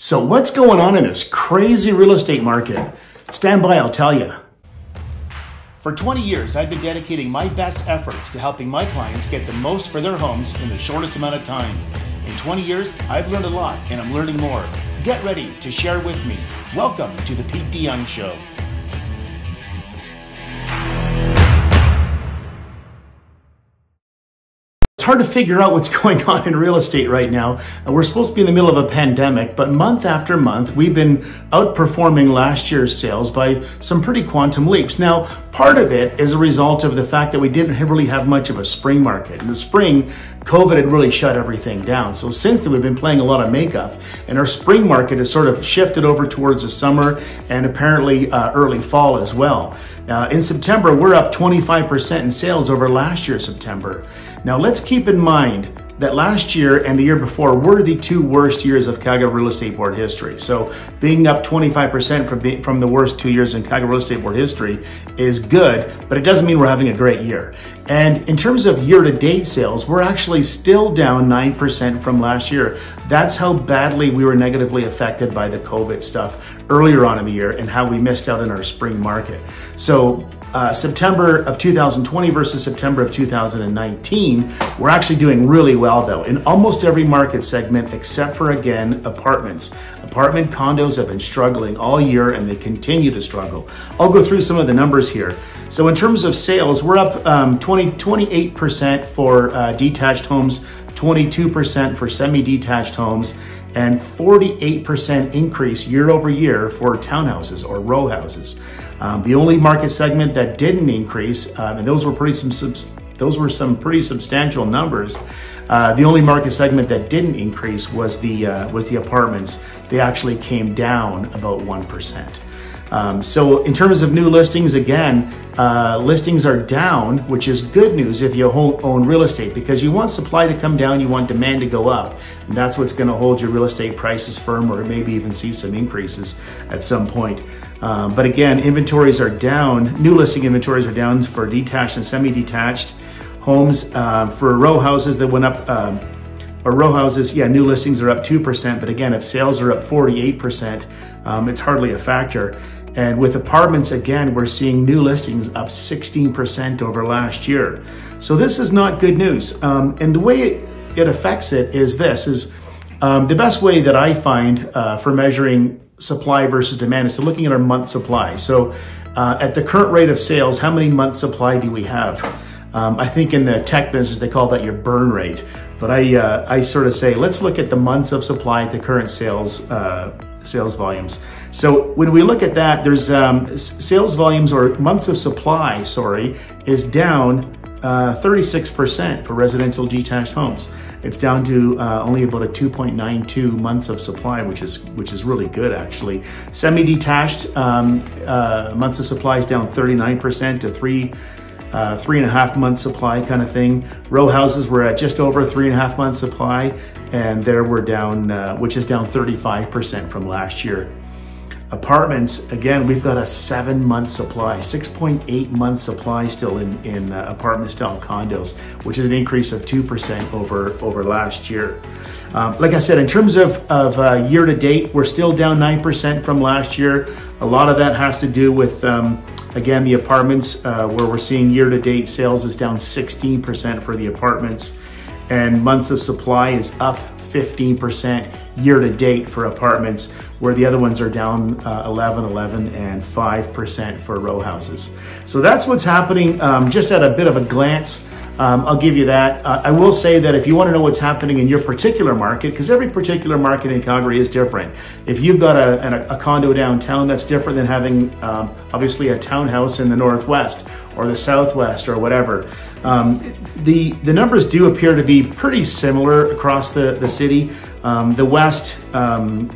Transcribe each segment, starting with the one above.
So what's going on in this crazy real estate market? Stand by, I'll tell you. For 20 years, I've been dedicating my best efforts to helping my clients get the most for their homes in the shortest amount of time. In 20 years, I've learned a lot and I'm learning more. Get ready to share with me. Welcome to the Pete De Jong Show. Hard to figure out what's going on in real estate right now. Uh, we're supposed to be in the middle of a pandemic, but month after month, we've been outperforming last year's sales by some pretty quantum leaps. Now, part of it is a result of the fact that we didn't really have much of a spring market. In the spring, COVID had really shut everything down. So since then, we've been playing a lot of makeup, and our spring market has sort of shifted over towards the summer and apparently uh, early fall as well. Uh, in September, we're up 25% in sales over last year, September. Now, let's keep in mind that last year and the year before were the two worst years of Calgary Real Estate Board history. So being up 25% from, from the worst two years in Calgary Real Estate Board history is good, but it doesn't mean we're having a great year. And in terms of year-to-date sales, we're actually still down 9% from last year. That's how badly we were negatively affected by the COVID stuff earlier on in the year and how we missed out in our spring market. So uh, September of 2020 versus September of 2019, we're actually doing really well though in almost every market segment except for again apartments. Apartment condos have been struggling all year and they continue to struggle. I'll go through some of the numbers here. So in terms of sales, we're up um, 20, 28% for uh, detached homes, 22% for semi-detached homes, and 48% increase year over year for townhouses or row houses. Um, the only market segment that didn't increase, um, and those were pretty some those were some pretty substantial numbers. Uh, the only market segment that didn't increase was the uh, was the apartments. They actually came down about one percent. Um, so in terms of new listings, again, uh, listings are down, which is good news if you own real estate because you want supply to come down, you want demand to go up. And that's what's going to hold your real estate prices firm or maybe even see some increases at some point. Um, but again, inventories are down. New listing inventories are down for detached and semi-detached homes. Uh, for row houses that went up, um, or row houses, yeah, new listings are up 2%. But again, if sales are up 48%, um, it's hardly a factor. And with apartments, again, we're seeing new listings up 16% over last year. So this is not good news. Um, and the way it, it, affects it is this, is um, the best way that I find uh, for measuring supply versus demand is to looking at our month supply. So uh, at the current rate of sales, how many months supply do we have? Um, I think in the tech business, they call that your burn rate. But I, uh, I sort of say, let's look at the months of supply at the current sales, uh, sales volumes. So when we look at that, there's um, sales volumes or months of supply, sorry, is down 36% uh, for residential detached homes. It's down to uh, only about a 2.92 months of supply, which is which is really good actually. Semi-detached um, uh, months of supply is down 39% to three. Uh, three and a half month supply kind of thing. Row houses were at just over three and a half month supply, and there we're down, uh, which is down 35% from last year. Apartments, again, we've got a seven month supply, 6.8 month supply still in, in uh, apartment style condos, which is an increase of 2% over, over last year. Um, like I said, in terms of, of uh, year to date, we're still down 9% from last year. A lot of that has to do with, um, again, the apartments, uh, where we're seeing year to date sales is down 16% for the apartments, and months of supply is up 15% year to date for apartments, where the other ones are down uh, 11, 11, and 5% for row houses. So that's what's happening um, just at a bit of a glance. Um, I'll give you that. Uh, I will say that if you want to know what's happening in your particular market, because every particular market in Calgary is different. If you've got a, a, a condo downtown, that's different than having um, obviously a townhouse in the northwest or the southwest or whatever. Um, the the numbers do appear to be pretty similar across the the city. Um, the west. Um,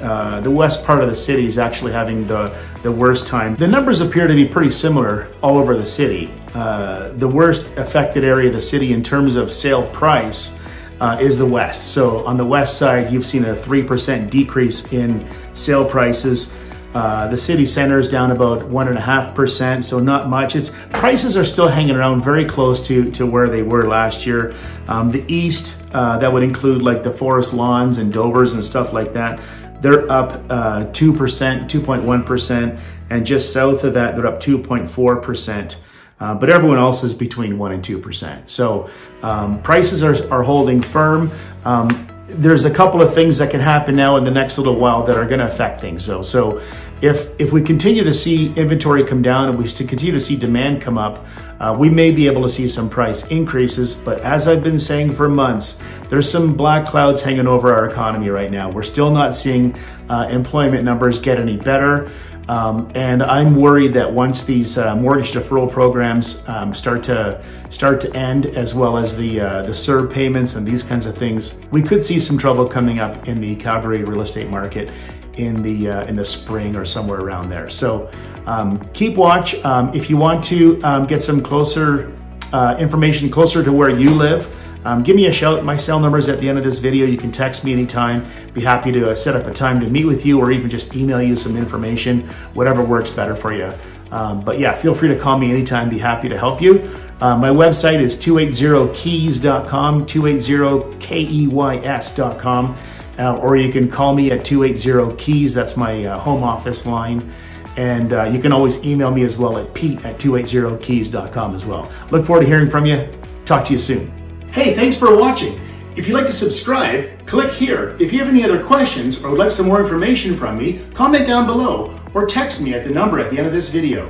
uh, the west part of the city is actually having the, the worst time. The numbers appear to be pretty similar all over the city. Uh, the worst affected area of the city in terms of sale price uh, is the west. So on the west side, you've seen a 3% decrease in sale prices. Uh, the city center is down about one and a half percent, so not much. It's prices are still hanging around very close to to where they were last year. Um, the east, uh, that would include like the forest lawns and Dovers and stuff like that. they're up uh, 2%, 2.1%, and just south of that, they're up 2.4%. Uh, but everyone else is between 1% and 2%. So um, prices are, are holding firm. Um, there's a couple of things that can happen now in the next little while that are going to affect things though. So if if we continue to see inventory come down and we continue to see demand come up, uh, we may be able to see some price increases. But as I've been saying for months, there's some black clouds hanging over our economy right now. We're still not seeing uh, employment numbers get any better. Um, and I'm worried that once these uh, mortgage deferral programs um, start to start to end, as well as the uh, the CERB payments and these kinds of things, we could see some trouble coming up in the Calgary real estate market in the uh, in the spring or somewhere around there. So um, keep watch. Um, if you want to um, get some closer uh, information closer to where you live. Um, give me a shout. My cell number is at the end of this video. You can text me anytime. Be happy to uh, set up a time to meet with you or even just email you some information, whatever works better for you. Um, but yeah, feel free to call me anytime. Be happy to help you. Uh, my website is 280keys.com, 280keys.com, uh, or you can call me at 280keys. That's my uh, home office line. And uh, you can always email me as well at pete at 280keys.com as well. Look forward to hearing from you. Talk to you soon. Hey, thanks for watching. If you'd like to subscribe, click here. If you have any other questions or would like some more information from me, comment down below or text me at the number at the end of this video.